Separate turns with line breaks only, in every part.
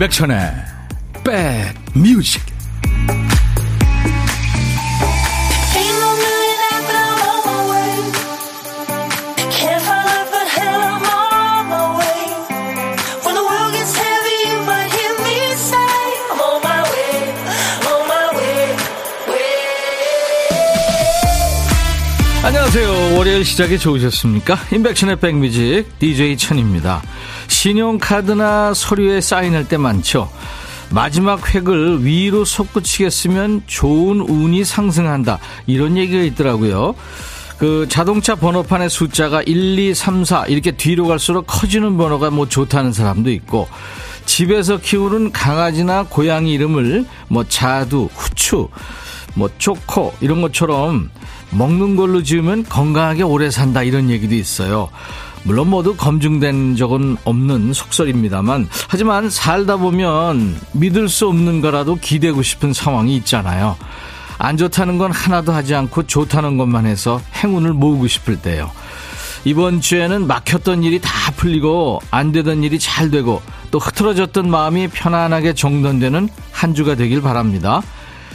임백천의 백뮤직 안녕하세요. 월요일 시작이 좋으셨습니까? 임백천의 백뮤직 DJ 천입니다. 신용카드나 서류에 사인할 때 많죠. 마지막 획을 위로 솟구치게 쓰면 좋은 운이 상승한다. 이런 얘기가 있더라고요. 그 자동차 번호판의 숫자가 1, 2, 3, 4 이렇게 뒤로 갈수록 커지는 번호가 뭐 좋다는 사람도 있고 집에서 키우는 강아지나 고양이 이름을 뭐 자두, 후추, 뭐 초코 이런 것처럼 먹는 걸로 지으면 건강하게 오래 산다 이런 얘기도 있어요. 물론 모두 검증된 적은 없는 속설입니다만 하지만 살다 보면 믿을 수 없는 거라도 기대고 싶은 상황이 있잖아요. 안 좋다는 건 하나도 하지 않고 좋다는 것만 해서 행운을 모으고 싶을 때요. 이번 주에는 막혔던 일이 다 풀리고 안 되던 일이 잘 되고 또 흐트러졌던 마음이 편안하게 정돈되는 한 주가 되길 바랍니다.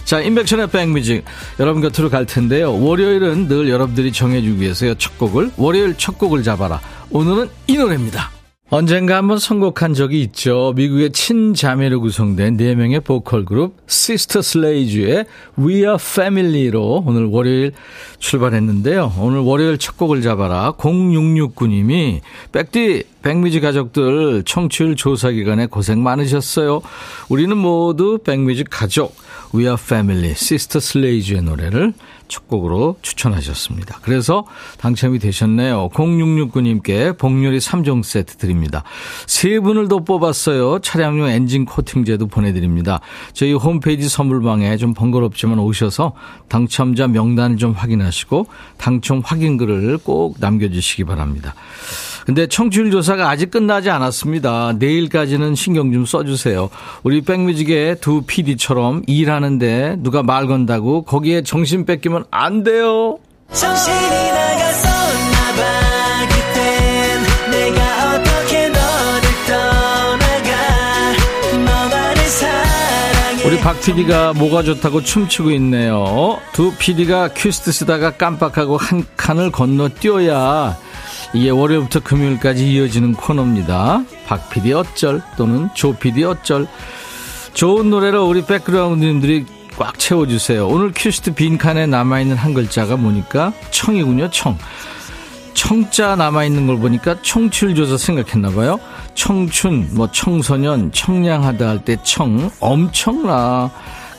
자, 인백션의 백뮤직. 여러분 곁으로 갈 텐데요. 월요일은 늘 여러분들이 정해주기 위해서요. 첫 곡을, 월요일 첫 곡을 잡아라. 오늘은 이 노래입니다. 언젠가 한번 선곡한 적이 있죠. 미국의 친자매로 구성된 4명의 보컬 그룹 시스터 슬레지의 We Are Family로 오늘 월요일 출발했는데요. 오늘 월요일 첫 곡을 잡아라 0669님이 백디 백뮤직 가족들 청취율 조사 기간에 고생 많으셨어요. 우리는 모두 백뮤직 가족 We Are Family 시스터 슬레지의 노래를 첫 곡으로 추천하셨습니다. 그래서 당첨이 되셨네요. 0669님께 복요리 3종 세트 드립니다. 세 분을 더 뽑았어요. 차량용 엔진 코팅제도 보내드립니다. 저희 홈페이지 선물방에 좀 번거롭지만 오셔서 당첨자 명단을 좀 확인하시고 당첨 확인글을 꼭 남겨주시기 바랍니다. 근데 청취율 조사가 아직 끝나지 않았습니다. 내일까지는 신경 좀 써주세요. 우리 백뮤직의 두 PD처럼 일하는데 누가 말 건다고 거기에 정신 뺏기면 안 돼요. 우리 박 PD가 뭐가 좋다고 춤추고 있네요. 두 PD가 큐시트 쓰다가 깜빡하고 한 칸을 건너 뛰어야 이게 월요일부터 금요일까지 이어지는 코너입니다. 박 PD 어쩔 또는 조 PD 어쩔. 좋은 노래로 우리 백그라운드님들이 꽉 채워주세요. 오늘 큐시트 빈칸에 남아있는 한 글자가 뭡니까? 청이군요, 청. 청자 남아있는 걸 보니까 청취율 조사 생각했나봐요. 청춘, 뭐 청소년, 청량하다 할 때 청, 엄청나.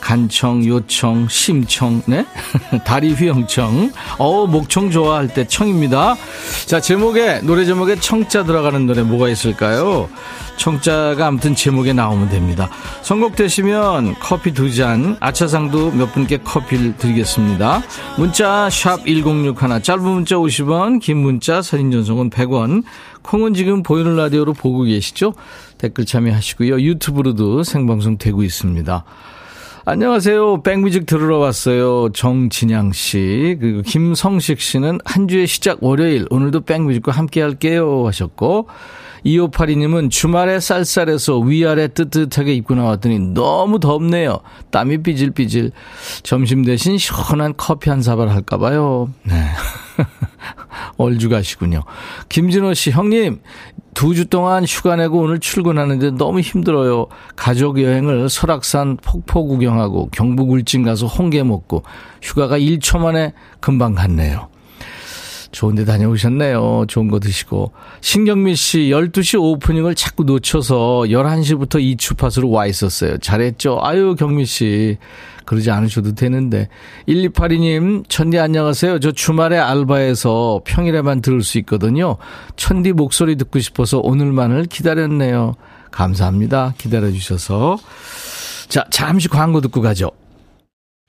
간청, 요청, 심청, 네? 다리 휘영청. 어, 목청 좋아할 때 청입니다. 자, 제목에, 노래 제목에 청자 들어가는 노래 뭐가 있을까요? 청자가 아무튼 제목에 나오면 됩니다. 선곡되시면 커피 두 잔, 아차상도 몇 분께 커피를 드리겠습니다. 문자, 샵 1061, 짧은 문자 50원, 긴 문자, 사진 전송은 100원. 콩은 지금 보이는 라디오로 보고 계시죠? 댓글 참여하시고요. 유튜브로도 생방송 되고 있습니다. 안녕하세요. 백뮤직 들으러 왔어요. 정진양 씨. 그리고 김성식 씨는 한 주의 시작 월요일 오늘도 백뮤직과 함께 할게요 하셨고 2582님은 주말에 쌀쌀해서 위아래 뜨뜻하게 입고 나왔더니 너무 덥네요. 땀이 삐질삐질. 점심 대신 시원한 커피 한 사발 할까봐요. 네. 얼주가시군요. 김진호 씨, 형님, 두 주 동안 휴가 내고 오늘 출근하는데 너무 힘들어요. 가족 여행을 설악산 폭포 구경하고 경북 울진 가서 홍게 먹고 휴가가 1초 만에 금방 갔네요. 좋은 데 다녀오셨네요. 좋은 거 드시고. 신경미 씨, 12시 오프닝을 자꾸 놓쳐서 11시부터 이 주파수로 와 있었어요. 잘했죠? 아유, 경미 씨. 그러지 않으셔도 되는데. 1282님, 천디 안녕하세요. 저 주말에 알바해서 평일에만 들을 수 있거든요. 천디 목소리 듣고 싶어서 오늘만을 기다렸네요. 감사합니다. 기다려주셔서. 자, 잠시 광고 듣고 가죠.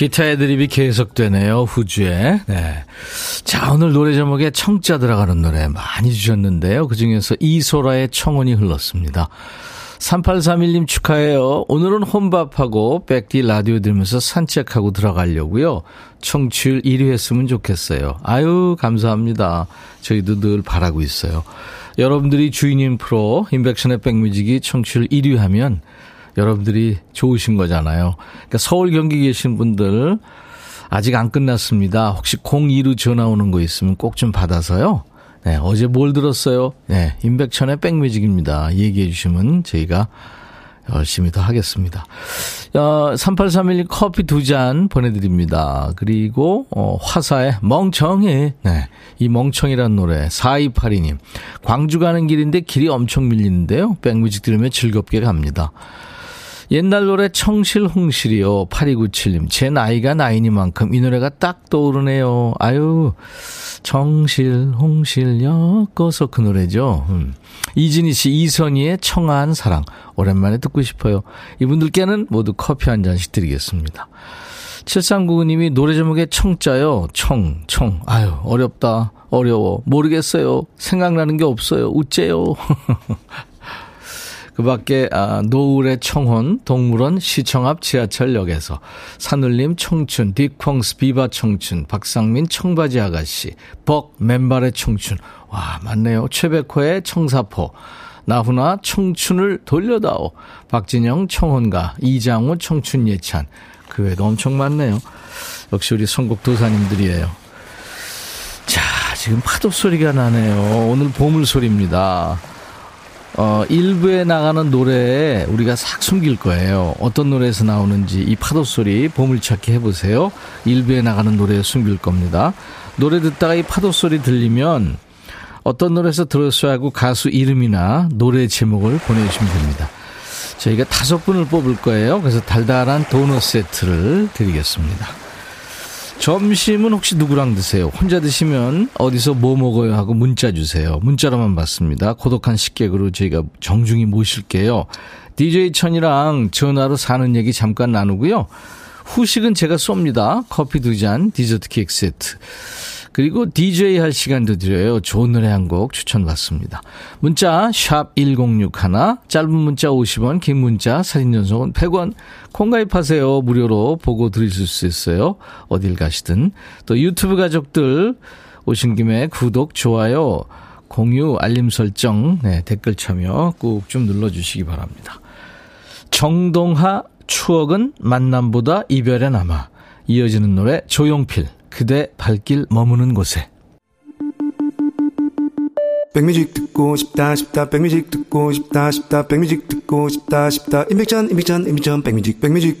기타 애드립이 계속되네요, 후주에. 네. 자, 오늘 노래 제목에 청자 들어가는 노래 많이 주셨는데요. 그 중에서 이소라의 청혼이 흘렀습니다. 3831님 축하해요. 오늘은 혼밥하고 백디 라디오 들으면서 산책하고 들어가려고요. 청취율 1위 했으면 좋겠어요. 아유, 감사합니다. 저희도 늘 바라고 있어요. 여러분들이 주인인 프로, 인백션의 백뮤직이 청취율 1위 하면 여러분들이 좋으신 거잖아요. 그러니까 서울 경기 계신 분들 아직 안 끝났습니다. 혹시 02로 전화 오는 거 있으면 꼭 좀 받아서요. 네, 어제 뭘 들었어요? 네, 임백천의 백뮤직입니다. 얘기해 주시면 저희가 열심히 더 하겠습니다. 어, 3831 커피 두 잔 보내드립니다. 그리고, 어, 화사의 멍청해. 네. 이 멍청이란 노래. 4282님. 광주 가는 길인데 길이 엄청 밀리는데요. 백뮤직 들으면 즐겁게 갑니다. 옛날 노래 청실홍실이요. 8297님. 제 나이가 나이니만큼 이 노래가 딱 떠오르네요. 아유, 정실, 홍실, 엮어서 그 노래죠. 음. 이진희 씨, 이선희의 청아한 사랑. 오랜만에 듣고 싶어요. 이분들께는 모두 커피 한 잔씩 드리겠습니다. 7399님이 노래 제목에 청자요. 청, 청. 아유, 어렵다. 어려워. 모르겠어요. 생각나는 게 없어요. 우째요. 그 밖에 아, 노을의 청혼 동물원 시청 앞 지하철역에서 산울림 청춘 딕펑스 비바 청춘 박상민 청바지 아가씨 벅 맨발의 청춘. 와 맞네요. 최백호의 청사포. 나훈아 청춘을 돌려다오. 박진영 청혼가. 이장우 청춘 예찬. 그 외에도 엄청 많네요. 역시 우리 선곡 도사님들이에요. 자 지금 파도 소리가 나네요. 오늘 보물 소리입니다 어, 일부에 나가는 노래에 우리가 싹 숨길 거예요. 어떤 노래에서 나오는지 이 파도 소리 보물찾기 해보세요. 일부에 나가는 노래에 숨길 겁니다. 노래 듣다가 이 파도 소리 들리면 어떤 노래에서 들었어야 하고 가수 이름이나 노래 제목을 보내주시면 됩니다. 저희가 다섯 분을 뽑을 거예요. 그래서 달달한 도넛 세트를 드리겠습니다. 점심은 혹시 누구랑 드세요? 혼자 드시면 어디서 뭐 먹어요 하고 문자 주세요. 문자로만 받습니다. 고독한 식객으로 저희가 정중히 모실게요. DJ 천이랑 전화로 사는 얘기 잠깐 나누고요. 후식은 제가 쏩니다. 커피 두 잔, 디저트 케이크 세트. 그리고 DJ 할 시간도 드려요. 좋은 노래 한 곡 추천받습니다. 문자 1061, 짧은 문자 50원, 긴 문자 사진 전송은 100원. 콩 가입하세요. 무료로 보고 들으실 수 있어요. 어딜 가시든. 또 유튜브 가족들 오신 김에 구독, 좋아요, 공유, 알림 설정, 네, 댓글 참여 꾹 좀 눌러주시기 바랍니다. 정동하 추억은 만남보다 이별에 남아 이어지는 노래 조용필 그대 발길 머무는 곳에.
백뮤직 듣고 싶다 싶다 백뮤직 듣고 싶다 싶다 백뮤직 듣고 싶다 싶다. 임백천 임백천 임백천 백뮤직. 백뮤직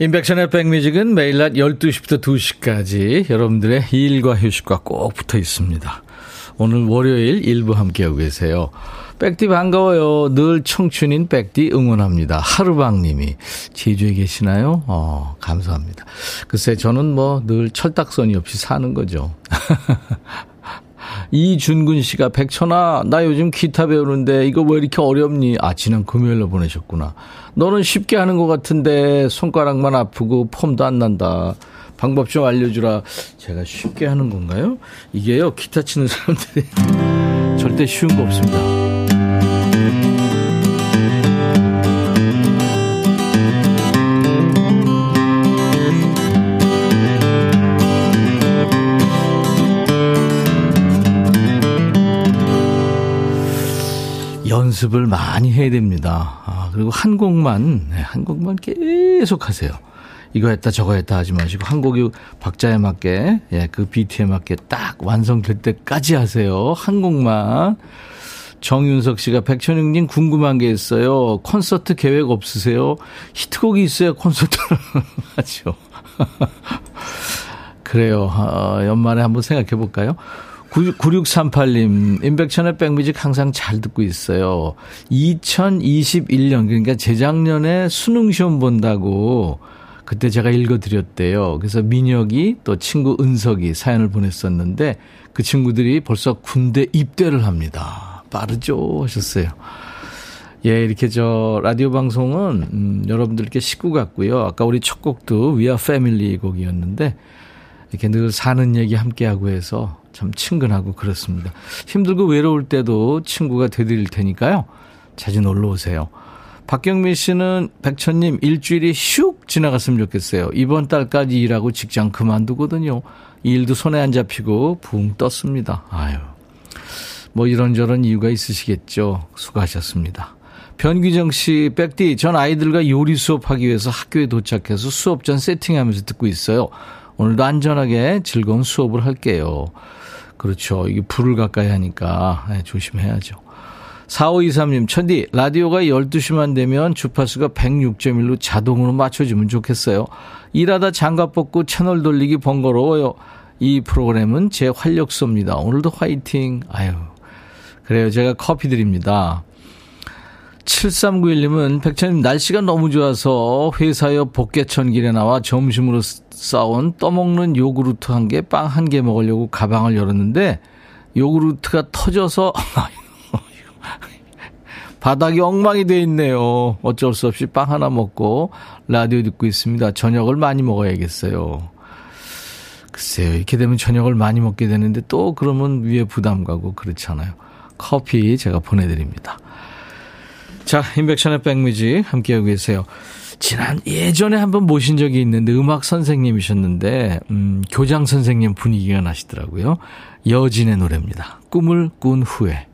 임백천의 백뮤직은 매일 낮 12시부터 2시까지 여러분들의 일과 휴식과 꼭 붙어 있습니다. 오늘 월요일 일부 함께하고 계세요. 백디 반가워요. 늘 청춘인 백디 응원합니다. 하루방님이 제주에 계시나요? 어, 감사합니다. 글쎄 저는 뭐 늘 철딱선이 없이 사는 거죠. 이준근 씨가 백천아 나 요즘 기타 배우는데 이거 왜 이렇게 어렵니? 아 지난 금요일로 보내셨구나. 너는 쉽게 하는 것 같은데 손가락만 아프고 폼도 안 난다. 방법 좀 알려주라. 제가 쉽게 하는 건가요? 이게요 기타 치는 사람들이 절대 쉬운 거 없습니다. 연습을 많이 해야 됩니다. 아, 그리고 한 곡만, 네, 한 곡만 계속 하세요. 이거 했다 저거 했다 하지 마시고 한 곡이 박자에 맞게 예, 그 비트에 맞게 딱 완성될 때까지 하세요. 한 곡만 정윤석 씨가 백천영님 궁금한 게 있어요. 콘서트 계획 없으세요? 히트곡이 있어야 콘서트를 하죠. 그래요. 어, 연말에 한번 생각해 볼까요? 9638님, 임백천의 백뮤직 항상 잘 듣고 있어요. 2021년, 그러니까 재작년에 수능시험 본다고 그때 제가 읽어드렸대요. 그래서 민혁이 또 친구 은석이 사연을 보냈었는데 그 친구들이 벌써 군대 입대를 합니다. 빠르죠? 하셨어요. 예, 이렇게 저 라디오 방송은 음, 여러분들께 식구 같고요. 아까 우리 첫 곡도 위아 패밀리 곡이었는데 이렇게 늘 사는 얘기 함께하고 해서 참 친근하고 그렇습니다. 힘들고 외로울 때도 친구가 되드릴 테니까요. 자주 놀러 오세요. 박경민 씨는 백천님 일주일이 슉 지나갔으면 좋겠어요. 이번 달까지 일하고 직장 그만두거든요. 일도 손에 안 잡히고 붕 떴습니다. 아유. 뭐 이런저런 이유가 있으시겠죠. 수고하셨습니다. 변규정 씨, 백디, 전 아이들과 요리 수업하기 위해서 학교에 도착해서 수업 전 세팅하면서 듣고 있어요. 오늘도 안전하게 즐거운 수업을 할게요. 그렇죠. 이게 불을 가까이 하니까 네, 조심해야죠. 4523님, 천디, 라디오가 12시만 되면 주파수가 106.1로 자동으로 맞춰주면 좋겠어요. 일하다 장갑 벗고 채널 돌리기 번거로워요. 이 프로그램은 제 활력소입니다. 오늘도 화이팅. 아유. 그래요. 제가 커피 드립니다. 7391님은 백천님 날씨가 너무 좋아서 회사 옆 복개천 길에 나와 점심으로 싸온 떠먹는 요구르트 한 개, 빵 한 개 먹으려고 가방을 열었는데 요구르트가 터져서 바닥이 엉망이 돼 있네요. 어쩔 수 없이 빵 하나 먹고 라디오 듣고 있습니다. 저녁을 많이 먹어야겠어요. 글쎄요. 이렇게 되면 저녁을 많이 먹게 되는데 또 그러면 위에 부담 가고 그렇잖아요. 커피 제가 보내드립니다. 자, 인백션의 백뮤직 함께하고 계세요. 지난 예전에 한번 모신 적이 있는데 음악 선생님이셨는데 음, 교장 선생님 분위기가 나시더라고요. 여진의 노래입니다. 꿈을 꾼 후에.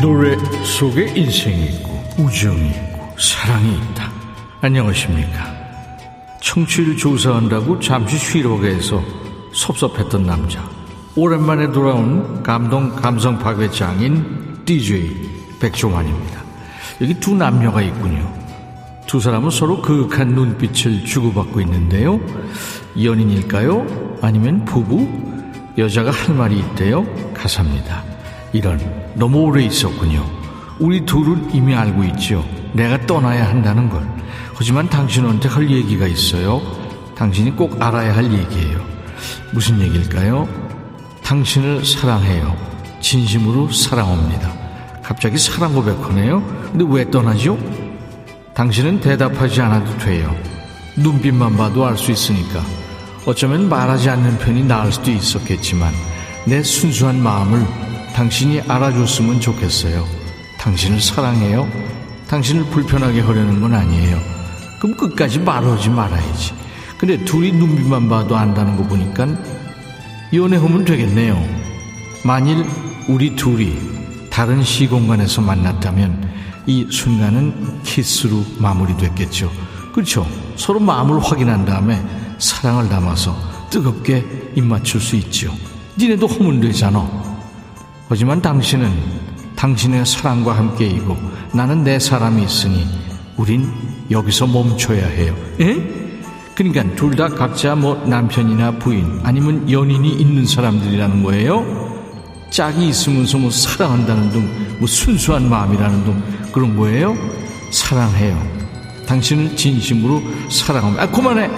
노래 속에 인생이 있고 우정이 있고 사랑이 있다. 안녕하십니까. 청취를 조사한다고 잠시 쉬러 가서 섭섭했던 남자. 오랜만에 돌아온 감동 감성 파괴 장인 DJ 백종환입니다. 여기 두 남녀가 있군요. 두 사람은 서로 그윽한 눈빛을 주고받고 있는데요. 연인일까요? 아니면 부부? 여자가 할 말이 있대요. 가사입니다. 이런 너무 오래 있었군요. 우리 둘은 이미 알고 있죠. 내가 떠나야 한다는 걸. 하지만 당신한테 할 얘기가 있어요. 당신이 꼭 알아야 할 얘기예요. 무슨 얘기일까요? 당신을 사랑해요. 진심으로 사랑합니다. 갑자기 사랑 고백하네요. 근데 왜 떠나죠? 당신은 대답하지 않아도 돼요. 눈빛만 봐도 알 수 있으니까. 어쩌면 말하지 않는 편이 나을 수도 있었겠지만 내 순수한 마음을 당신이 알아줬으면 좋겠어요. 당신을 사랑해요. 당신을 불편하게 하려는 건 아니에요. 그럼 끝까지 말하지 말아야지. 근데 둘이 눈빛만 봐도 안다는 거 보니까 연애하면 되겠네요. 만일 우리 둘이 다른 시공간에서 만났다면 이 순간은 키스로 마무리됐겠죠. 그렇죠? 서로 마음을 확인한 다음에 사랑을 담아서 뜨겁게 입맞출 수 있죠. 니네도 허문 되잖아. 하지만 당신은 당신의 사랑과 함께이고 나는 내 사람이 있으니 우린 여기서 멈춰야 해요. 에? 그러니까 둘 다 각자 뭐 남편이나 부인 아니면 연인이 있는 사람들이라는 거예요. 짝이 있으면서 뭐 사랑한다는 둥, 뭐 순수한 마음이라는 둥 그런 거예요. 사랑해요. 당신을 진심으로 사랑합니다. 아, 그만해.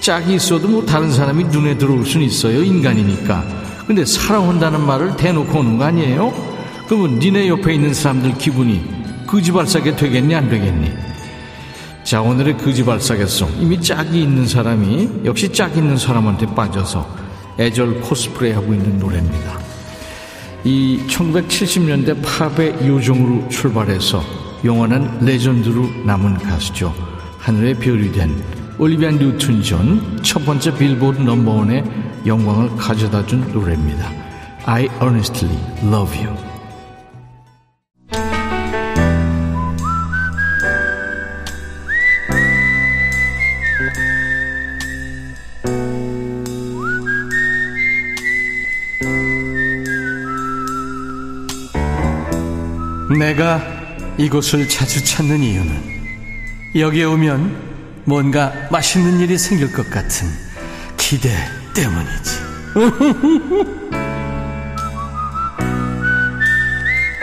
짝이 있어도 뭐 다른 사람이 눈에 들어올 수는 있어요. 인간이니까. 근데 사랑한다는 말을 대놓고 오는 거 아니에요? 그러면 니네 옆에 있는 사람들 기분이 거지발사게 되겠니 안 되겠니? 자 오늘의 거지발사겠송 이미 짝이 있는 사람이 역시 짝 있는 사람한테 빠져서 애절 코스프레 하고 있는 노래입니다. 이 1970년대 팝의 요정으로 출발해서 영원한 레전드로 남은 가수죠. 하늘의 별이 된 올리비아 뉴튼 전첫 번째 빌보드 넘버원의 영광을 가져다 준 노래입니다. I earnestly love you. 내가 이곳을 자주 찾는 이유는 여기에 오면 뭔가 맛있는 일이 생길 것 같은 기대 때문이지.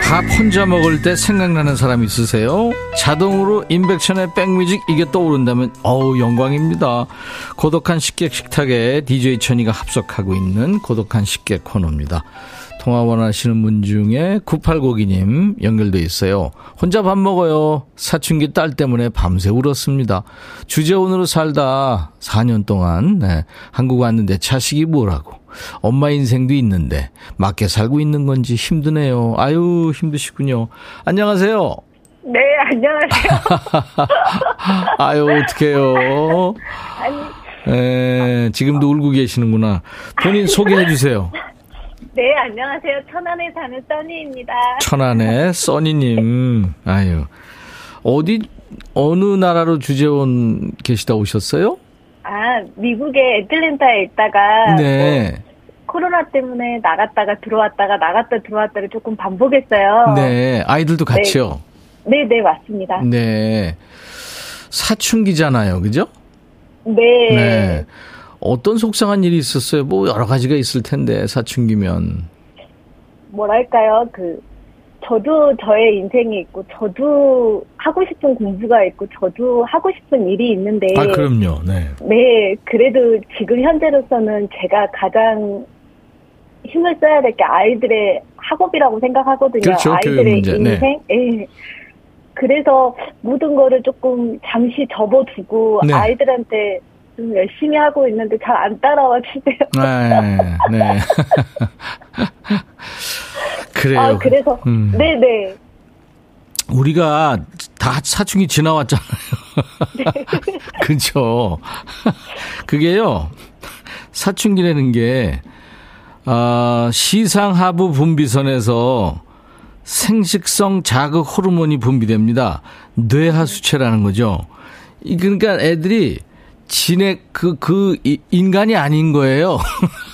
밥 혼자 먹을 때 생각나는 사람 있으세요? 자동으로 인백션의 백뮤직 이게 떠오른다면 어우 영광입니다. 고독한 식객 식탁에 DJ 천이가 합석하고 있는 고독한 식객 코너입니다. 통화 원하시는 분 중에 9892님 연결돼 있어요. 혼자 밥 먹어요. 사춘기 딸 때문에 밤새 울었습니다. 주재원으로 살다 4년 동안 네, 한국 왔는데 자식이 뭐라고. 엄마 인생도 있는데 맞게 살고 있는 건지 힘드네요. 아유 힘드시군요. 안녕하세요.
네, 안녕하세요.
아유 어떡해요. 아니. 에, 지금도 울고 계시는구나. 본인 소개해 주세요.
네, 안녕하세요. 천안에 사는 써니입니다.
천안에 써니님. 아유. 어디, 어느 나라로 주재원 계시다 오셨어요?
아, 미국의 애틀랜타에 있다가. 네. 뭐 코로나 때문에 나갔다가 들어왔다가 나갔다 들어왔다를 조금 반복했어요.
네. 아이들도 네. 같이요?
네, 네, 네 맞습니다.
네. 사춘기잖아요. 그죠?
네. 네.
어떤 속상한 일이 있었어요? 뭐 여러 가지가 있을 텐데 사춘기면.
뭐랄까요? 그 저도 저의 인생이 있고 저도 하고 싶은 공부가 있고 저도 하고 싶은 일이 있는데
아 그럼요. 네.
네. 그래도 지금 현재로서는 제가 가장 힘을 써야 될 게 아이들의 학업이라고 생각하거든요.
그렇죠,
아이들의
인생.
네. 네. 그래서 모든 거를 조금 잠시 접어두고 네. 아이들한테 좀 열심히 하고 있는데 잘 안 따라와 주세요. 네, 네.
그래요.
아, 그래서, 음. 네네. 네.
우리가 다 사춘기 지나왔잖아요. 네. 그렇죠. 그게요. 사춘기라는 게 어, 시상 하부 분비선에서 생식성 자극 호르몬이 분비됩니다. 뇌하수체라는 거죠. 그러니까 애들이 진액 그, 그, 인간이 아닌 거예요.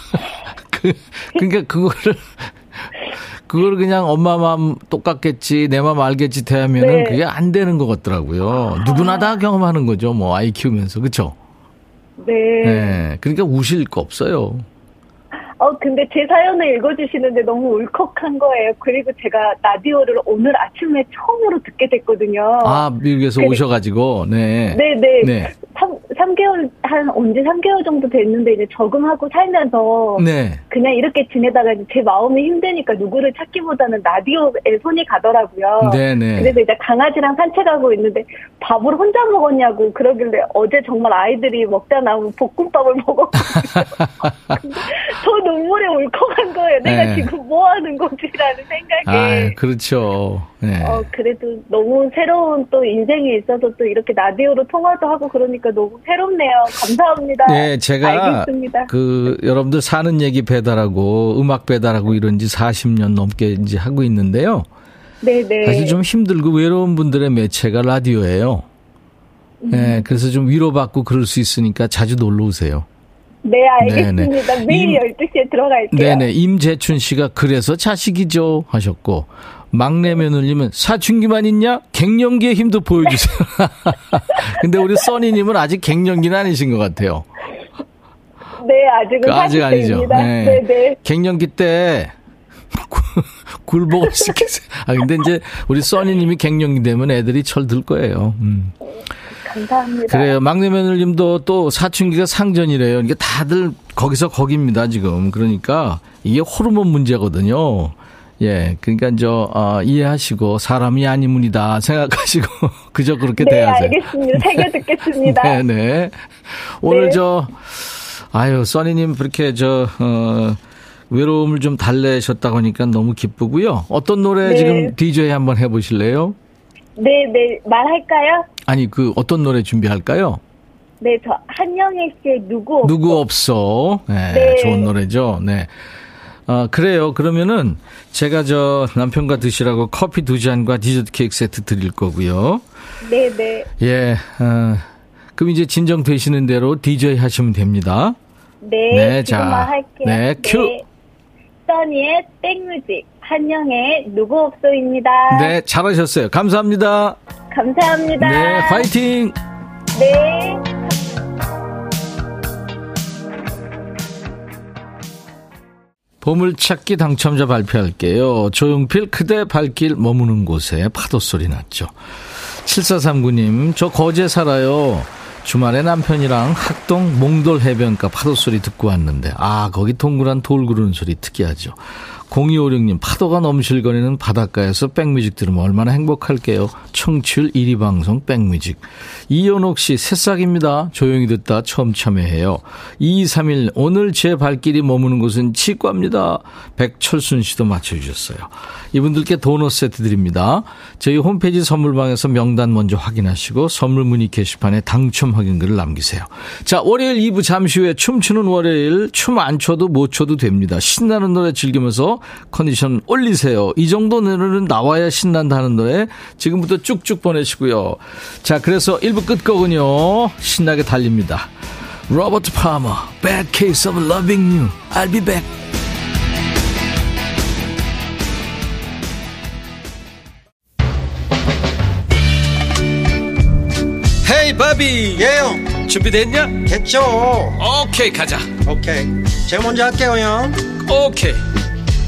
그, 그러니까 그거를, 그걸 그냥 엄마 마음 똑같겠지, 내 마음 알겠지 대하면은 네. 그게 안 되는 것 같더라고요. 누구나 다 경험하는 거죠. 뭐 아이 키우면서. 그쵸?
네.
네. 그러니까 우실 거 없어요.
어, 근데 제 사연을 읽어주시는데 너무 울컥한 거예요. 그리고 제가 라디오를 오늘 아침에 처음으로 듣게 됐거든요.
아, 미국에서 그, 오셔가지고, 네.
네네. 네. 네. 3, 개월 한 언제 3개월 정도 됐는데 이제 적응하고 살면서 네. 그냥 이렇게 지내다가 이제 제 마음이 힘드니까 누구를 찾기보다는 라디오에 손이 가더라고요. 네네. 네. 그래서 이제 강아지랑 산책하고 있는데 밥을 혼자 먹었냐고 그러길래 어제 정말 아이들이 먹다 남은 볶음밥을 먹었거든요. 저 눈물에 울컥한 거예요. 내가 네. 지금 뭐 하는 거지라는 생각에.
아, 그렇죠. 네.
어, 그래도 너무 새로운 또 인생이 있어서 또 이렇게 라디오로 통화도 하고 그러니까 너무 새롭네요. 감사합니다.
네, 제가 알겠습니다. 그 여러분들 사는 얘기 배달하고 음악 배달하고 이런 지 40년 넘게 이제 하고 있는데요.
네, 네.
사실 좀 힘들고 외로운 분들의 매체가 라디오예요. 음. 네, 그래서 좀 위로받고 그럴 수 있으니까 자주 놀러 오세요.
네, 알겠습니다. 네네. 매일 임, 12시에 들어갈게요.
네네. 임재춘 씨가 그래서 자식이죠 하셨고 막내 며느님은 사춘기만 있냐? 갱년기의 힘도 보여주세요. 근데 우리 써니님은 아직 갱년기는 아니신 것 같아요.
네, 아직은
아직 아니죠. 네. 네, 네. 갱년기 때 굴복을 시키세요. 아 근데 이제 우리 써니님이 갱년기 되면 애들이 철들 거예요. 음.
감사합니다.
그래요. 막내 며느님도 또 사춘기가 상전이래요. 이게 다들 거기서 거기입니다, 지금. 그러니까 이게 호르몬 문제거든요. 예, 그러니까 저 어, 이해하시고 사람이 아니문이다 생각하시고 그저 그렇게
네,
대하세요.
알겠습니다. 새겨 듣겠습니다.
네, 네. 오늘 네. 저 아유 써니님 그렇게 저 어, 외로움을 좀 달래셨다고 하니까 너무 기쁘고요. 어떤 노래 네. 지금 DJ 한번 해보실래요?
네, 네 말할까요?
아니 그 어떤 노래 준비할까요?
네, 저 한영애 씨의 누구 없어.
누구 없어. 네, 네. 좋은 노래죠. 네. 아, 그래요. 그러면은 제가 저 남편과 드시라고 커피 두 잔과 디저트 케이크 세트 드릴 거고요.
네, 네.
예. 어, 그럼 이제 진정되시는 대로 DJ 하시면 됩니다.
네. 네, 자. 할게요.
네, 큐. 네.
써니의 백뮤직, 한영의 누구 없소입니다.
네, 잘하셨어요. 감사합니다.
감사합니다.
네, 화이팅!
네.
보물찾기 당첨자 발표할게요. 조용필 그대 발길 머무는 곳에 파도 소리 났죠. 7439님, 저 거제 살아요. 주말에 남편이랑 학동 몽돌 해변가 파도 소리 듣고 왔는데, 아, 거기 동그란 돌 구르는 소리 특이하죠. 0256님, 파도가 넘실거리는 바닷가에서 백뮤직 들으면 얼마나 행복할게요. 청취율 1위 방송 백뮤직. 이연옥 씨, 새싹입니다. 조용히 듣다 처음 참여해요. 2231, 오늘 제 발길이 머무는 곳은 치과입니다. 백철순 씨도 맞춰주셨어요. 이분들께 도넛 세트 드립니다. 저희 홈페이지 선물방에서 명단 먼저 확인하시고 선물 문의 게시판에 당첨 확인글을 남기세요. 자, 월요일 2부 잠시 후에 춤추는 월요일 춤 안 춰도 못 춰도 됩니다. 신나는 노래 즐기면서 컨디션 올리세요. 이 정도 노래는 나와야 신난다는 노래 지금부터 쭉쭉 보내시고요. 자, 그래서 1부 끝곡은요. 신나게 달립니다. 로버트 파머, Bad Case of Loving You. I'll be back. 헤이 바비
예영
준비됐냐?
됐죠
오케이 가자
오케이 제가 먼저 할게요 형
오케이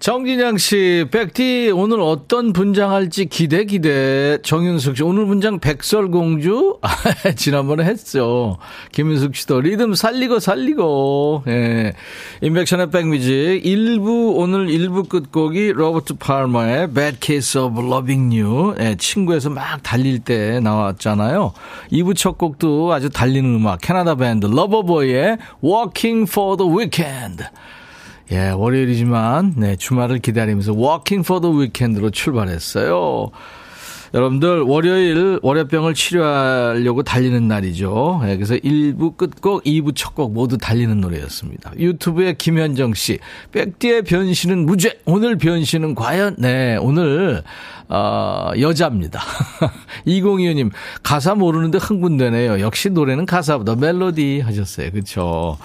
정진양 씨, 백디 오늘 어떤 분장할지 기대 기대. 정윤숙 씨, 오늘 분장 백설공주? 아, 지난번에 했죠. 김윤숙 씨도 리듬 살리고 살리고. 예. 임백천의 백뮤직 1부 오늘 1부 끝곡이 로버트 팔머의 Bad Case of Loving You. 예, 친구에서 막 달릴 때 나왔잖아요. 2부 첫 곡도 아주 달리는 음악 캐나다 밴드 러버보이의 Walking for the Weekend. 예, 월요일이지만, 네, 주말을 기다리면서 Walking for the Weekend로 출발했어요. 여러분들, 월요일 월요병을 치료하려고 달리는 날이죠. 예, 그래서 1부 끝곡, 2부 첫 곡 모두 달리는 노래였습니다. 유튜브에 김현정 씨, 백디의 변신은 무죄! 오늘 변신은 과연? 네, 오늘, 어, 여자입니다. 2025님, 가사 모르는데 흥분되네요. 역시 노래는 가사보다 멜로디 하셨어요. 그쵸.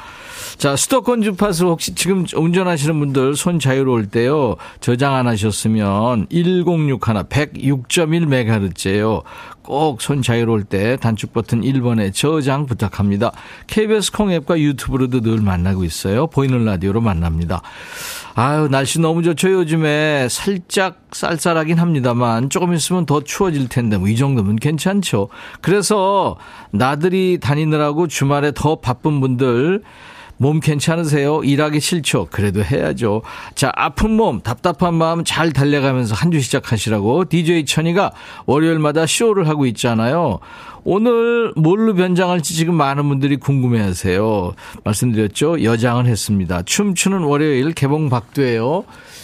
자, 수도권 주파수 혹시 지금 운전하시는 분들 손 자유로울 때요. 저장 안 하셨으면 1061 106.1MHz예요. 꼭 손 자유로울 때 단축 버튼 1번에 저장 부탁합니다. KBS 콩 앱과 유튜브로도 늘 만나고 있어요. 보이는 라디오로 만납니다. 아유, 날씨 너무 좋죠, 요즘에. 살짝 쌀쌀하긴 합니다만, 조금 있으면 더 추워질 텐데, 뭐, 이 정도면 괜찮죠. 그래서, 나들이 다니느라고 주말에 더 바쁜 분들, 몸 괜찮으세요? 일하기 싫죠? 그래도 해야죠. 자, 아픈 몸, 답답한 마음 잘 달래가면서 한 주 시작하시라고 DJ 천이가 월요일마다 쇼를 하고 있잖아요. 오늘 뭘로 변장할지 지금 많은 분들이 궁금해 하세요. 말씀드렸죠? 여장을 했습니다. 춤추는 월요일 개봉 박두예요.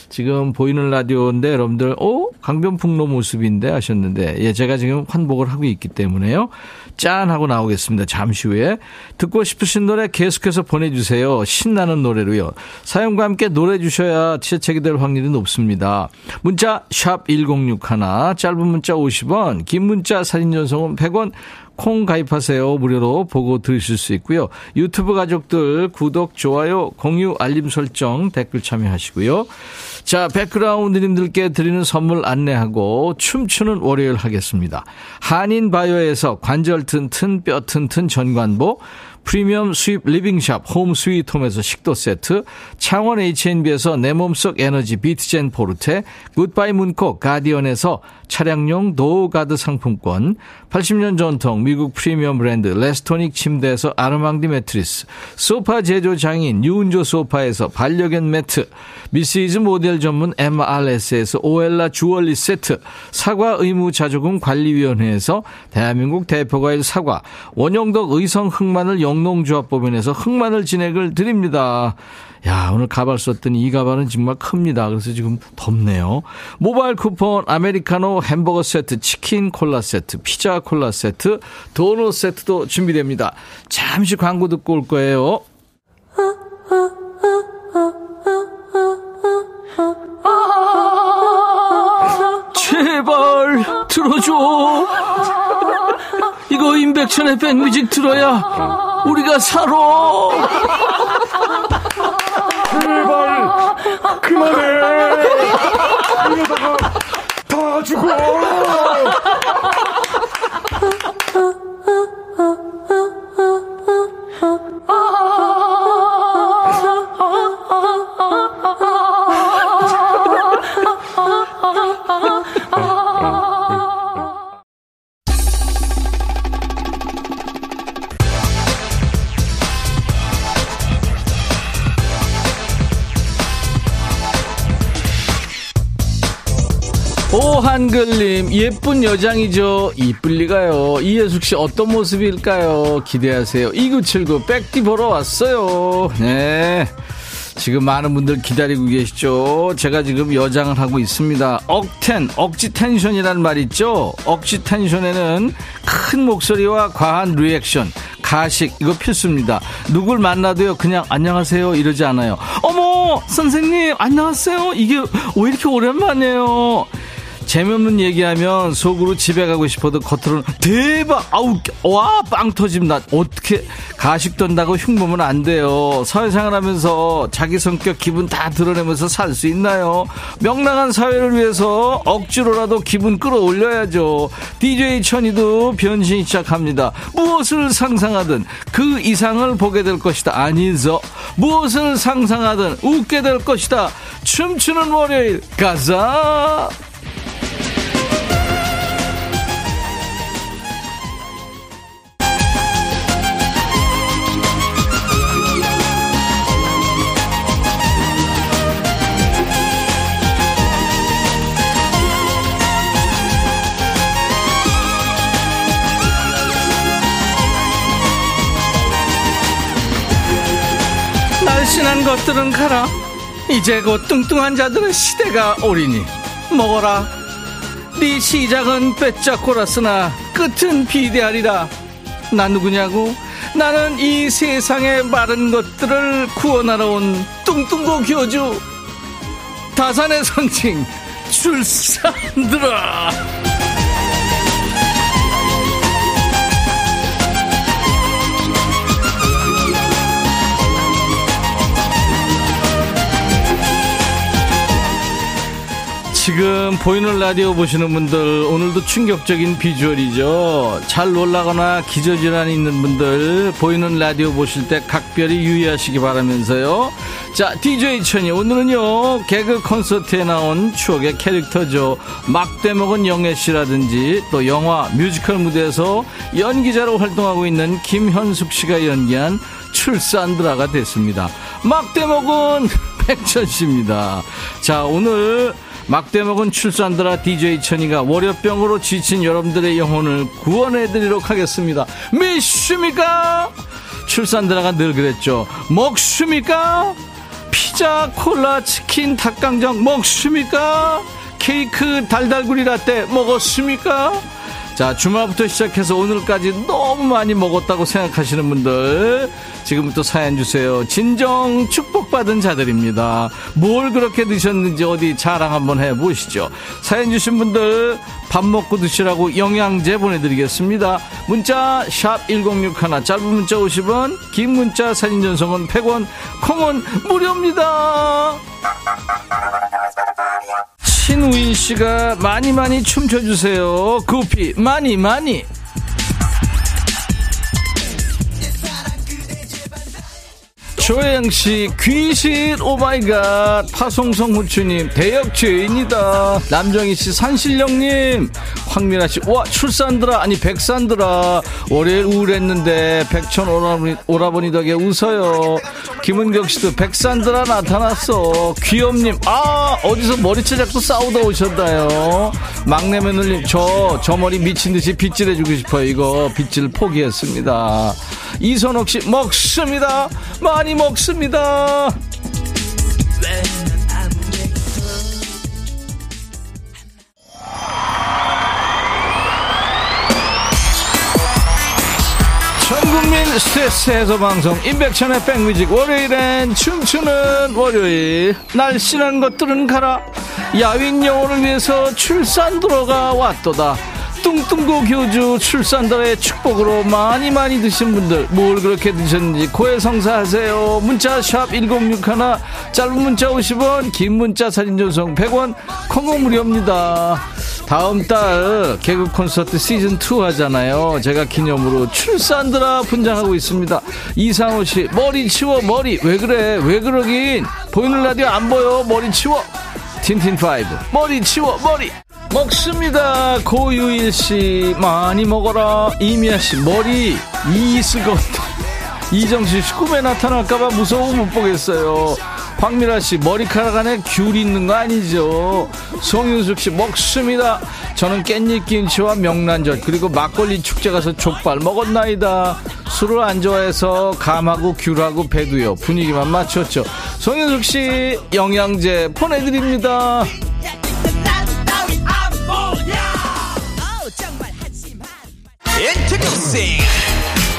지금 보이는 라디오인데 여러분들, 어? 강변북로 모습인데 하셨는데, 예, 제가 지금 환복을 하고 있기 때문에요. 짠! 하고 나오겠습니다. 잠시 후에. 듣고 싶으신 노래 계속해서 보내주세요. 신나는 노래로요. 사연과 함께 노래 주셔야 채책이 될 확률이 높습니다. 문자, 샵 1061, 짧은 문자 50원, 긴 문자 사진 전송은 100원, 콩 가입하세요. 무료로 보고 들으실 수 있고요. 유튜브 가족들 구독, 좋아요, 공유, 알림 설정, 댓글 참여하시고요. 자, 백그라운드님들께 드리는 선물 안내하고 춤추는 월요일 하겠습니다. 한인바이오에서 관절 튼튼 뼈 튼튼 전관보 프리미엄 수입 리빙샵 홈 스위트홈에서 식도 세트, 창원 H&B에서 내 몸속 에너지 비트젠 포르테, 굿바이 문코 가디언에서 차량용 노가드 상품권, 80년 전통 미국 프리미엄 브랜드 레스토닉 침대에서 아르망디 매트리스, 소파 제조 장인 유운조 소파에서 반려견 매트, 미시즈 모델 전문 MRS에서 오엘라 주얼리 세트, 사과 의무 자조금 관리위원회에서 대한민국 대표과일 사과, 원형덕 의성 흑마늘 영농조합법인에서 흑마늘 진행을 드립니다. 야, 오늘 가발 썼더니 이 가발은 정말 큽니다. 그래서 지금 덥네요. 모바일 쿠폰, 아메리카노 햄버거 세트, 치킨 콜라 세트, 피자 콜라 세트, 도넛 세트도 준비됩니다. 잠시 광고 듣고 올 거예요. 제발 들어줘. 이거 임백천의 백뮤직 들어야 우리가 살아.
제발 그만해. 이러다가 다 죽어.
오한글님 예쁜 여장이죠. 이쁠 리가요. 이예숙 씨 어떤 모습일까요? 기대하세요. 2979 백디 보러 왔어요. 네. 지금 많은 분들 기다리고 계시죠. 제가 지금 여장을 하고 있습니다. 억텐 억지 텐션이라는 말 있죠? 억지 텐션에는 큰 목소리와 과한 리액션 가식 이거 필수입니다. 누굴 만나도요 그냥 안녕하세요 이러지 않아요. 어머 선생님 안녕하세요? 이게 왜 이렇게 오랜만이에요 재미없는 얘기하면 속으로 집에 가고 싶어도 겉으로는 대박! 아우 와빵 나. 어떻게 가식 던다고 흉보면 안 돼요. 사회생활 하면서 자기 성격 기분 다 드러내면서 살 수 있나요? 명랑한 사회를 위해서 억지로라도 기분 끌어올려야죠. DJ 천이도 변신 시작합니다. 무엇을 상상하든 그 이상을 보게 될 것이다. 아니죠. 무엇을 상상하든 웃게 될 것이다. 춤추는 월요일 가자 것들은 가라. 이제 곧 뚱뚱한 자들의 시대가 오리니 먹어라. 네 시작은 빼짝꼬랐으나 끝은 비대하리라. 나 누구냐고? 나는 이 세상의 마른 것들을 구원하러 온 뚱뚱고 교주. 다산의 선칭 출산들아. 지금 보이는 라디오 보시는 분들 오늘도 충격적인 비주얼이죠. 잘 놀라거나 기저질환이 있는 분들 보이는 라디오 보실 때 각별히 유의하시기 바라면서요. 자, DJ 천이 오늘은요 개그 콘서트에 나온 추억의 캐릭터죠. 막대 먹은 영애 씨라든지 또 영화 뮤지컬 무대에서 연기자로 활동하고 있는 김현숙 씨가 연기한 출산드라가 됐습니다. 막대 먹은 백천 씨입니다. 자, 오늘 막대먹은 출산드라 DJ 천이가 월요병으로 지친 여러분들의 영혼을 구원해드리도록 하겠습니다. 미슈미까? 출산드라가 늘 그랬죠. 먹슈미까? 피자, 콜라, 치킨, 닭강정 먹슈미까? 케이크, 달달구리 라떼 먹었습니까? 자, 주말부터 시작해서 오늘까지 너무 많이 먹었다고 생각하시는 분들, 지금부터 사연 주세요. 진정 축복받은 자들입니다. 뭘 그렇게 드셨는지 어디 자랑 한번 해 보시죠. 사연 주신 분들, 밥 먹고 드시라고 영양제 보내드리겠습니다. 문자, 샵 1061, 짧은 문자 50원, 긴 문자 사진 전송은 100원, 콩은 무료입니다. 신우인 씨가 많이 많이 춤춰주세요. 구피 많이 많이. 조혜영 씨, 귀신, oh my god. 파송성 후추님, 대역죄인이다. 남정희 씨, 산신령님. 황미라 씨, 와, 출산들아. 아니, 백산들아. 월요일 우울했는데, 백천 오라버니, 오라버니 덕에 웃어요. 김은경 씨도 백산들아 나타났어. 귀염님, 아, 어디서 머리채 잡고 싸우다 오셨다요. 막내 며느님, 저, 저 머리 미친 듯이 빗질 해주고 싶어요. 이거 빗질 포기했습니다. 이선옥 씨, 먹습니다. 많이 먹습니다. 전국민 스트레스 해소 방송 임백천의 백뮤직 월요일엔 춤추는 월요일 날씬한 것들은 가라 야윈 영혼을 위해서 출산 들어가 왔도다 뚱뚱고 교주 출산달의 축복으로 많이 많이 드신 분들 뭘 그렇게 드셨는지 고해성사하세요. 문자 샵 1061 짧은 문자 50원 긴 문자 사진 전송 100원 콩고 무료입니다. 다음 달 개그 콘서트 시즌2 하잖아요. 제가 기념으로 출산드라 분장하고 있습니다. 이상호 씨 머리 치워 머리. 왜 그래? 왜 그러긴? 보이는 라디오 안 보여. 머리 치워. 틴틴5 머리 치워 머리 먹습니다. 고유일 씨 많이 먹어라. 이미아 씨 머리 이 있을 것 같아. 이정실 씨 꿈에 나타날까봐 무서워 못 보겠어요. 황미라 씨 머리카락 안에 귤 있는 거 아니죠? 송윤숙 씨 먹습니다. 저는 깻잎 김치와 명란젓 그리고 막걸리 축제 가서 족발 먹었나이다. 술을 안 좋아해서 감하고 귤하고 배도요. 분위기만 맞췄죠. 송윤숙 씨 영양제 보내드립니다.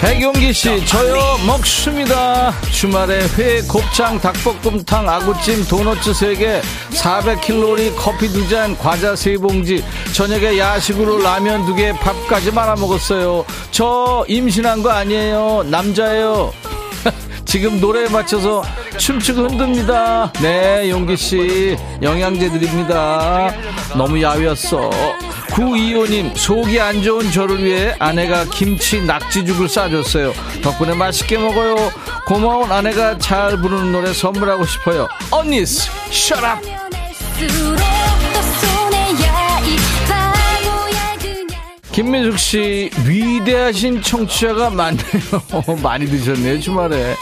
백용기 씨, 저요 먹습니다. 주말에 회, 곱창, 닭볶음탕, 아구찜, 도너츠 3개, 400킬로리 커피 2잔, 과자 3봉지, 저녁에 야식으로 라면 2개, 밥까지 말아 먹었어요. 저 임신한 거 아니에요. 남자예요. 지금 노래에 맞춰서 춤추고 흔듭니다. 네, 용기 씨, 영양제 드립니다. 너무 야위었어. 925님, 속이 안 좋은 저를 위해 아내가 김치 낙지죽을 싸줬어요. 덕분에 맛있게 먹어요. 고마운 아내가 잘 부르는 노래 선물하고 싶어요. 언니스, up! 김민숙 씨, 위대하신 청취자가 많네요. 많이 드셨네요, 주말에.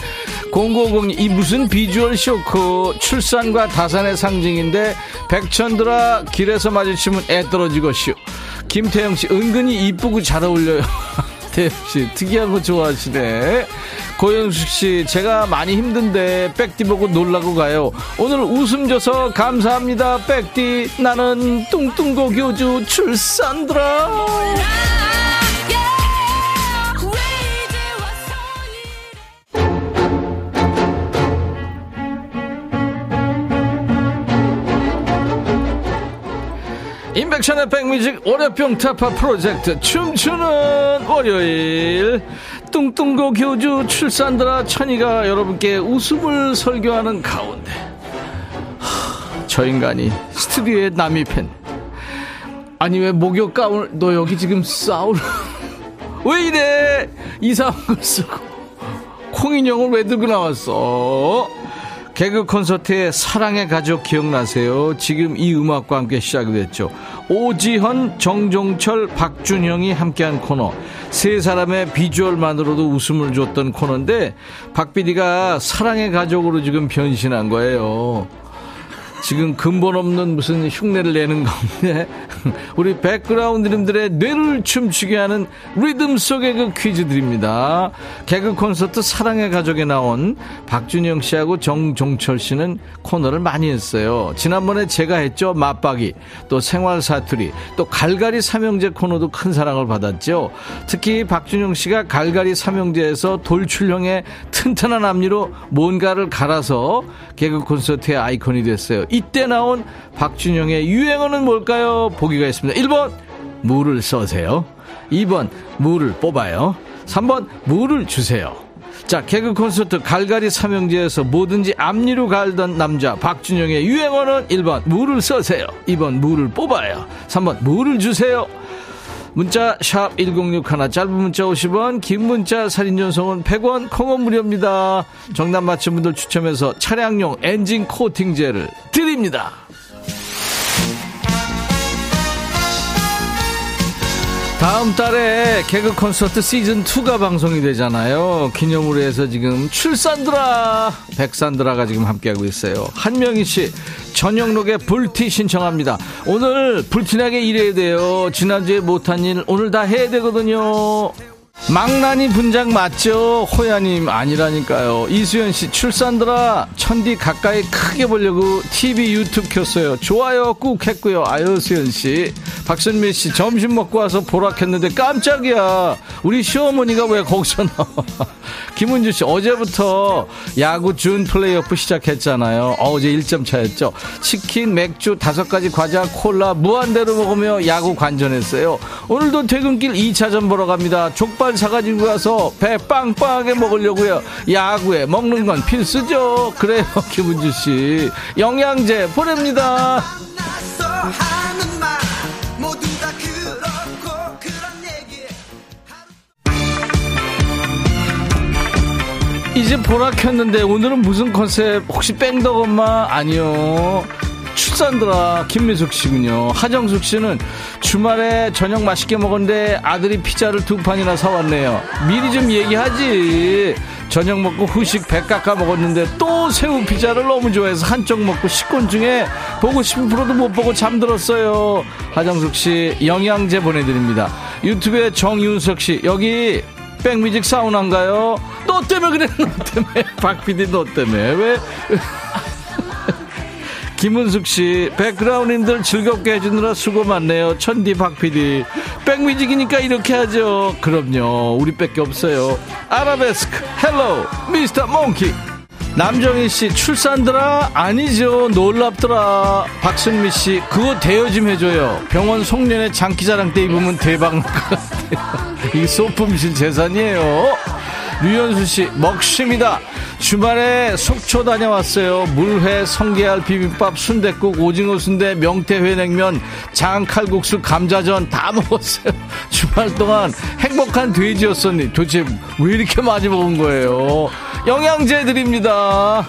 050, 이 무슨 비주얼 쇼크, 출산과 다산의 상징인데, 백천들아, 길에서 마주치면 애 떨어지고 쇼. 김태영 씨, 은근히 이쁘고 잘 어울려요. 태영 씨, 특이한 거 좋아하시네. 고영숙 씨, 제가 많이 힘든데, 백디 보고 놀라고 가요. 오늘 웃음 줘서 감사합니다, 백디. 나는 뚱뚱고 교주 출산들아. 임백천의 백뮤직 월요병 타파 프로젝트 춤추는 월요일. 뚱뚱고 교주 출산들아 천이가 여러분께 웃음을 설교하는 가운데. 하, 저 인간이 스튜디오에 남이팬. 아니 왜 목욕 가운을 너 여기 지금 싸우는 왜 이래? 이상한 걸 쓰고. 콩인형을 왜 들고 나왔어 개그 콘서트의 사랑의 가족 기억나세요? 지금 이 음악과 함께 시작이 됐죠. 오지현, 정종철, 박준영이 함께한 코너. 세 사람의 비주얼만으로도 웃음을 줬던 코너인데 박 PD가 사랑의 가족으로 지금 변신한 거예요. 지금 근본 없는 무슨 흉내를 내는 건데 우리 백그라운드님들의 뇌를 춤추게 하는 리듬 속의 그 퀴즈 드립니다. 개그 콘서트 사랑의 가족에 나온 박준영 씨하고 정종철 씨는 코너를 많이 했어요. 지난번에 제가 했죠. 맞박이, 또 생활 사투리, 또 갈갈이 삼형제 코너도 큰 사랑을 받았죠. 특히 박준영 씨가 갈갈이 삼형제에서 돌출형의 튼튼한 앞니로 뭔가를 갈아서 개그 콘서트의 아이콘이 됐어요. 이때 나온 박준영의 유행어는 뭘까요? 보기가 있습니다. 1번, 물을 써세요. 2번, 물을 뽑아요. 3번, 물을 주세요. 자, 개그 콘서트 갈갈이 삼형제에서 뭐든지 앞니로 갈던 남자 박준영의 유행어는 1번 물을 써세요. 2번 물을 뽑아요. 3번 물을 주세요. 문자 샵 1061 짧은 문자 50원 긴 문자 살인 전송은 100원 콩은 무료입니다. 정답 맞힌 분들 추첨해서 차량용 엔진 코팅제를 드립니다. 다음 달에 개그 콘서트 시즌 2가 방송이 되잖아요. 기념으로 해서 지금 출산드라, 백산드라가 지금 함께하고 있어요. 한명희 씨, 전영록의 불티 신청합니다. 오늘 불티나게 일해야 돼요. 지난주에 못한 일 오늘 다 해야 되거든요. 망나니 분장 맞죠? 호야님 아니라니까요. 이수연 씨 출산들아 천디 가까이 크게 보려고 TV 유튜브 켰어요. 좋아요 꾹 했고요. 아유 수연 씨. 박선미 씨 점심 먹고 와서 보라 켰는데 깜짝이야. 우리 시어머니가 왜 거기서 나와? 김은주 씨 어제부터 야구 준 플레이오프 시작했잖아요. 어제 1점 차였죠. 치킨, 맥주, 다섯 가지 과자, 콜라 무한대로 먹으며 야구 관전했어요. 오늘도 퇴근길 2차전 보러 갑니다. 족발 사가지고 가서 배 빵빵하게 먹으려고요. 야구에 먹는 건 필수죠. 그래요, 김은주 씨. 영양제 보냅니다. 이제 보라 켰는데 오늘은 무슨 컨셉? 혹시 뺑덕 엄마? 아니요. 출산드라 김미숙 씨군요. 하정숙 씨는 주말에 저녁 맛있게 먹었는데 아들이 피자를 두 판이나 사왔네요. 미리 좀 얘기하지. 저녁 먹고 후식 배 깎아 먹었는데 또 새우 피자를 너무 좋아해서 한쪽 먹고 식곤 중에 보고 싶은 프로도 못 보고 잠들었어요. 하정숙 씨 영양제 보내드립니다. 유튜브에 정윤석 씨 여기 백뮤직 사우나인가요? 너 때문에 그래 너 때문에 박 PD 너 때문에 왜 김은숙 씨, 백그라운드님들 즐겁게 해주느라 수고 많네요. 백디 박 PD. 백뮤직이니까 이렇게 하죠. 그럼요. 우리 밖에 없어요. 아라베스크, Hello, Mister Monkey. 남정희 씨, 출산드라? 아니죠. 놀랍더라. 박순미 씨, 그거 대여 좀 해줘요. 병원 송년회 장기자랑 때 입으면 대박 날 것 같아요. 이 소품신 재산이에요. 류현수 씨, 먹심이다. 주말에 속초 다녀왔어요. 물회, 성게알, 비빔밥, 순대국, 오징어 순대, 명태회 냉면, 장칼국수, 감자전 다 먹었어요. 주말 동안 행복한 돼지였었니? 도대체 왜 이렇게 많이 먹은 거예요? 영양제 드립니다.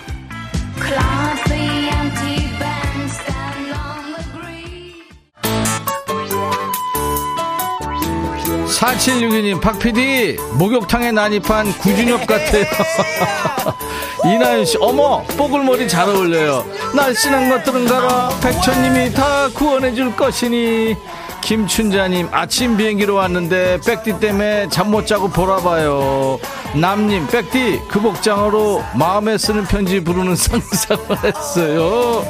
4762님, 박PD, 목욕탕에 난입한 구준엽 같아요. 이나윤씨, 어머, 뽀글머리 잘 어울려요. 날씬한 것들은 가라. 백천님이 다 구원해줄 것이니. 김춘자님, 아침 비행기로 왔는데, 백디 때문에 잠 못 자고 보라봐요. 남님, 백디, 그 복장으로 마음에 쓰는 편지 부르는 상상을 했어요.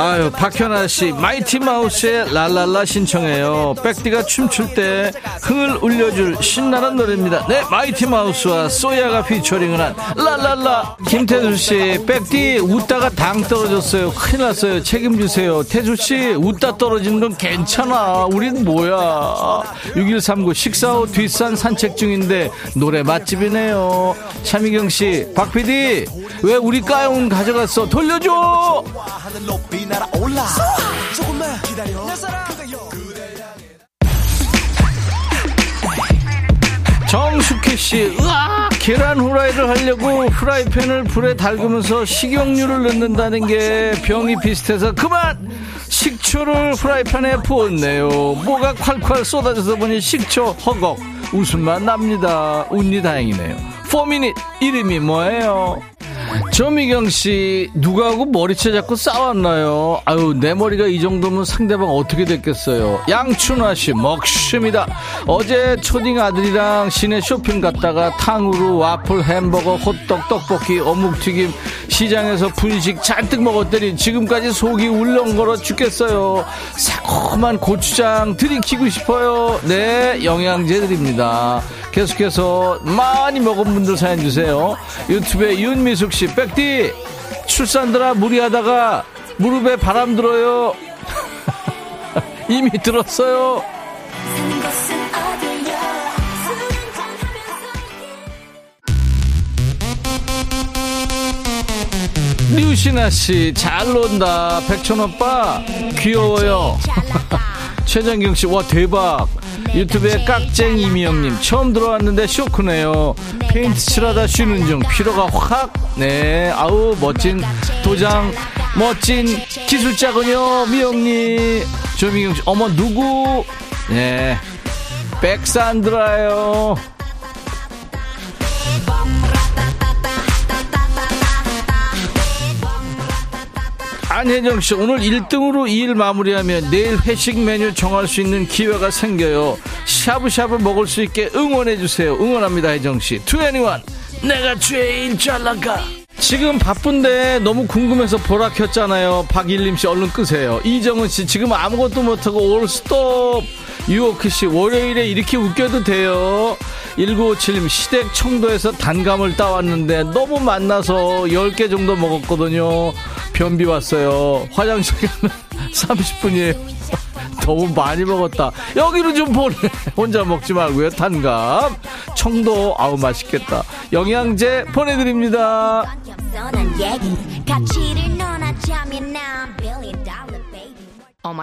아유, 박현아 씨, 마이티 마우스의 랄랄라 신청해요. 백디가 춤출 때 흥을 울려줄 신나는 노래입니다. 네, 마이티 마우스와 소야가 featuring을 한 랄랄라. 김태수 씨, 백디 웃다가 당 떨어졌어요. 큰일 났어요. 책임져 주세요. 태수 씨, 웃다 떨어지는 건 괜찮아. 우린 뭐야. 6139 식사 후 뒷산 산책 중인데 노래 맛집이네요. 차미경 씨, 박 PD, 왜 우리 까용 가져갔어? 돌려줘! 날아올라 조금만 기다려 정숙희 씨, 으아! 계란 후라이를 하려고 후라이팬을 불에 달구면서 식용유를 넣는다는 게 병이 비슷해서 그만! 식초를 후라이팬에 부었네요. 뭐가 콸콸 쏟아져서 보니 식초 허걱. 웃음만 납니다. 운이 다행이네요. 포미닛 이름이 뭐예요? 조미경 씨, 누가하고 머리채 잡고 싸웠나요? 아유, 내 머리가 이 정도면 상대방 어떻게 됐겠어요? 양춘화 씨, 먹심이다. 어제 초딩 아들이랑 시내 쇼핑 갔다가 탕후루, 와플, 햄버거, 호떡, 떡볶이, 어묵튀김, 시장에서 분식 잔뜩 먹었더니 지금까지 속이 울렁거려 죽겠어요. 새콤한 고추장 들이키고 싶어요. 네, 영양제 드립니다. 계속해서 많이 먹은 분들 사연 주세요. 유튜브에 윤미숙 씨, 백디! 출산들아 무리하다가 무릎에 바람 들어요. 이미 들었어요. 류신아 씨, 잘 논다. 백촌 오빠, 귀여워요. 최장경 씨, 와, 대박. 유튜브에 깍쟁 이미영님, 처음 들어왔는데 쇼크네요. 페인트 칠하다 쉬는 중, 피로가 확, 네, 아우, 멋진 도장, 멋진 기술자군요, 미영님. 조미경 씨, 어머, 누구? 네, 백산드라요. 안혜정 씨, 오늘 1등으로 일 마무리하면 내일 회식 메뉴 정할 수 있는 기회가 생겨요. 샤브샤브 먹을 수 있게 응원해 주세요. 응원합니다, 혜정 씨. 2NE1, 내가 제일 잘 나가. 지금 바쁜데 너무 궁금해서 보라 켰잖아요. 박일림 씨 얼른 끄세요. 이정은 씨 지금 아무것도 못하고 올 스톱. 유오크 씨 월요일에 이렇게 웃겨도 돼요. 1957님 시댁 청도에서 단감을 따왔는데 너무 만나서 10개 정도 먹었거든요. 변비 왔어요. 화장실 가면 30분이에요. 너무 많이 먹었다. 여기로 좀 보내. 혼자 먹지 말고요. 단감. 청도, 아우, 맛있겠다. 영양제 보내드립니다. Oh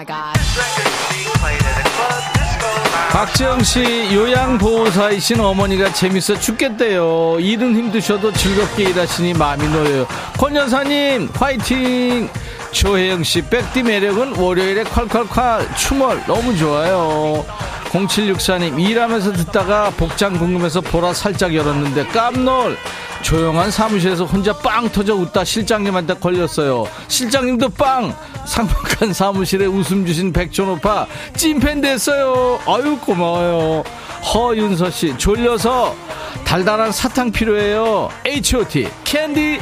박지영 씨 요양보호사이신 어머니가 재밌어 죽겠대요. 일은 힘드셔도 즐겁게 일하시니 마음이 놓여요. 권 여사님 화이팅! 조혜영 씨 백디 매력은 월요일에 콸콸콸 춤을 너무 좋아요. 0764님 일하면서 듣다가 복장 궁금해서 보라 살짝 열었는데 깜놀 조용한 사무실에서 혼자 빵 터져 웃다 실장님한테 걸렸어요. 실장님도 빵! 상박한 사무실에 웃음 주신 백촌오빠 찐팬 됐어요. 아유 고마워요. 허윤서씨 졸려서 달달한 사탕 필요해요. H.O.T 캔디!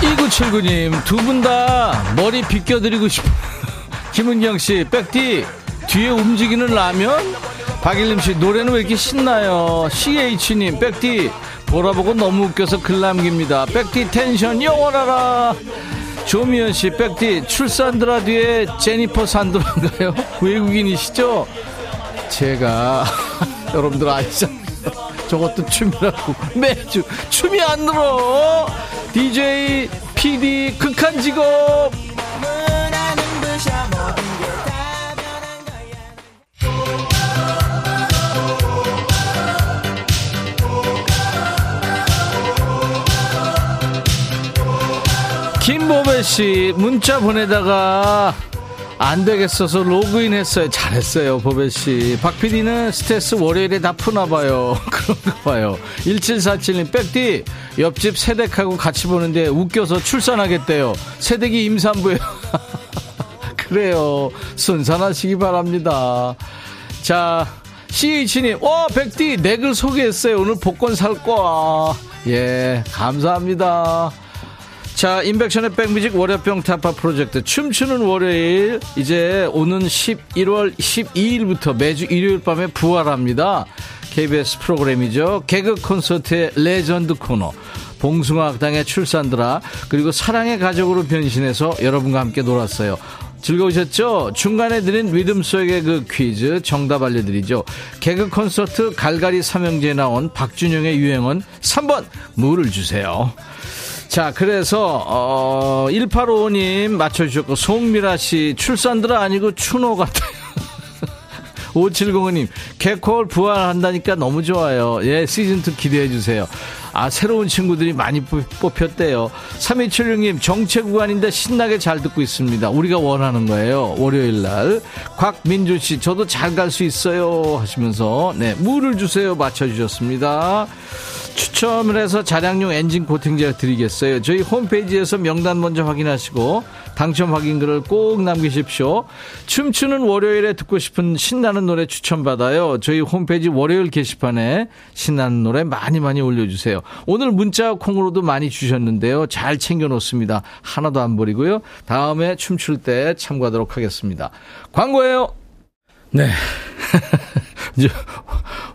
2979님 두 분 다 머리 빗겨드리고 싶어 김은경씨 백디 뒤에 움직이는 라면? 박일림씨 노래는 왜 이렇게 신나요? CH님 백디 보라보고 너무 웃겨서 글 남깁니다. 백디 텐션 영원하라. 조미연 씨 백디 출산드라 뒤에 제니퍼 산드라인가요? 외국인이시죠? 제가 여러분들 아시잖아요. 저것도 춤이라고 매주 춤이 안 늘어. DJ, PD 극한 직업. 김보배 씨 문자 보내다가 안 되겠어서 로그인 했어요. 잘했어요, 보배 씨. 박 PD는 스트레스 월요일에 다 푸나 봐요. 그런가 봐요. 1747님, 백디, 옆집 세댁하고 같이 보는데 웃겨서 출산하겠대요. 세댁이 임산부예요. 그래요. 순산하시기 바랍니다. 자, CH님, 와, 백디, 넥을 소개했어요. 오늘 복권 살 거야. 예, 감사합니다. 자, 인백션의 백뮤직 월요병 타파 프로젝트 춤추는 월요일 이제 오는 11월 12일부터 매주 일요일 밤에 부활합니다. KBS 프로그램이죠. 개그 콘서트의 레전드 코너. 봉숭아학당의 출산드라 그리고 사랑의 가족으로 변신해서 여러분과 함께 놀았어요. 즐거우셨죠? 중간에 드린 리듬 속의 그 퀴즈 정답 알려드리죠. 개그 콘서트 갈갈이 삼형제에 나온 박준형의 유행어는 3번 물을 주세요. 자, 그래서, 어, 1855님 맞춰주셨고, 송미라 씨, 출산들아 아니고 추노 같아요. 5705님, 개콜 부활한다니까 너무 좋아요. 예, 시즌2 기대해주세요. 아, 새로운 친구들이 많이 뽑혔대요. 3276님, 정체 구간인데 신나게 잘 듣고 있습니다. 우리가 원하는 거예요. 월요일 날. 곽민주 씨, 저도 잘 갈 수 있어요. 하시면서, 네, 물을 주세요. 맞춰주셨습니다. 추첨을 해서 차량용 엔진 코팅제 드리겠어요. 저희 홈페이지에서 명단 먼저 확인하시고 당첨 확인글을 꼭 남기십시오. 춤추는 월요일에 듣고 싶은 신나는 노래 추천받아요. 저희 홈페이지 월요일 게시판에 신나는 노래 많이 많이 올려주세요. 오늘 문자 콩으로도 많이 주셨는데요. 잘 챙겨놓습니다. 하나도 안 버리고요. 다음에 춤출 때 참고하도록 하겠습니다. 광고예요. 네. 이제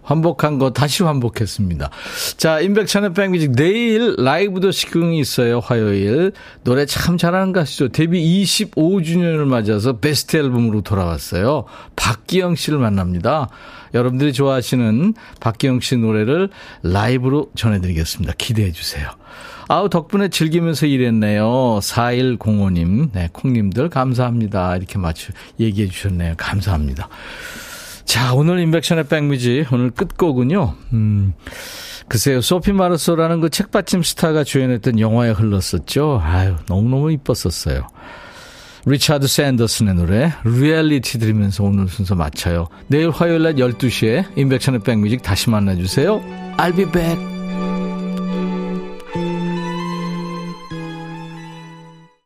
환복한 거 다시 환복했습니다. 자, 임백천의 백뮤직 내일 라이브 도시경이 있어요. 화요일. 노래 참 잘하는 가수죠. 데뷔 25주년을 맞아서 베스트 앨범으로 돌아왔어요. 박기영 씨를 만납니다. 여러분들이 좋아하시는 박기영 씨 노래를 라이브로 전해드리겠습니다. 기대해 주세요. 아우, 덕분에 즐기면서 일했네요. 4105님, 네, 콩님들 감사합니다. 이렇게 맞추, 얘기해 주셨네요. 감사합니다. 자, 오늘 인백션의 백뮤직, 오늘 끝곡은요, 음, 글쎄요, 소피 마르소라는 그 책받침 스타가 주연했던 영화에 흘렀었죠. 아유, 너무너무 이뻤었어요. 리차드 샌더슨의 노래 리얼리티 들으면서 오늘 순서 마쳐요. 내일 화요일 날 12시에 인백션의 백뮤직 다시 만나주세요. I'll be back.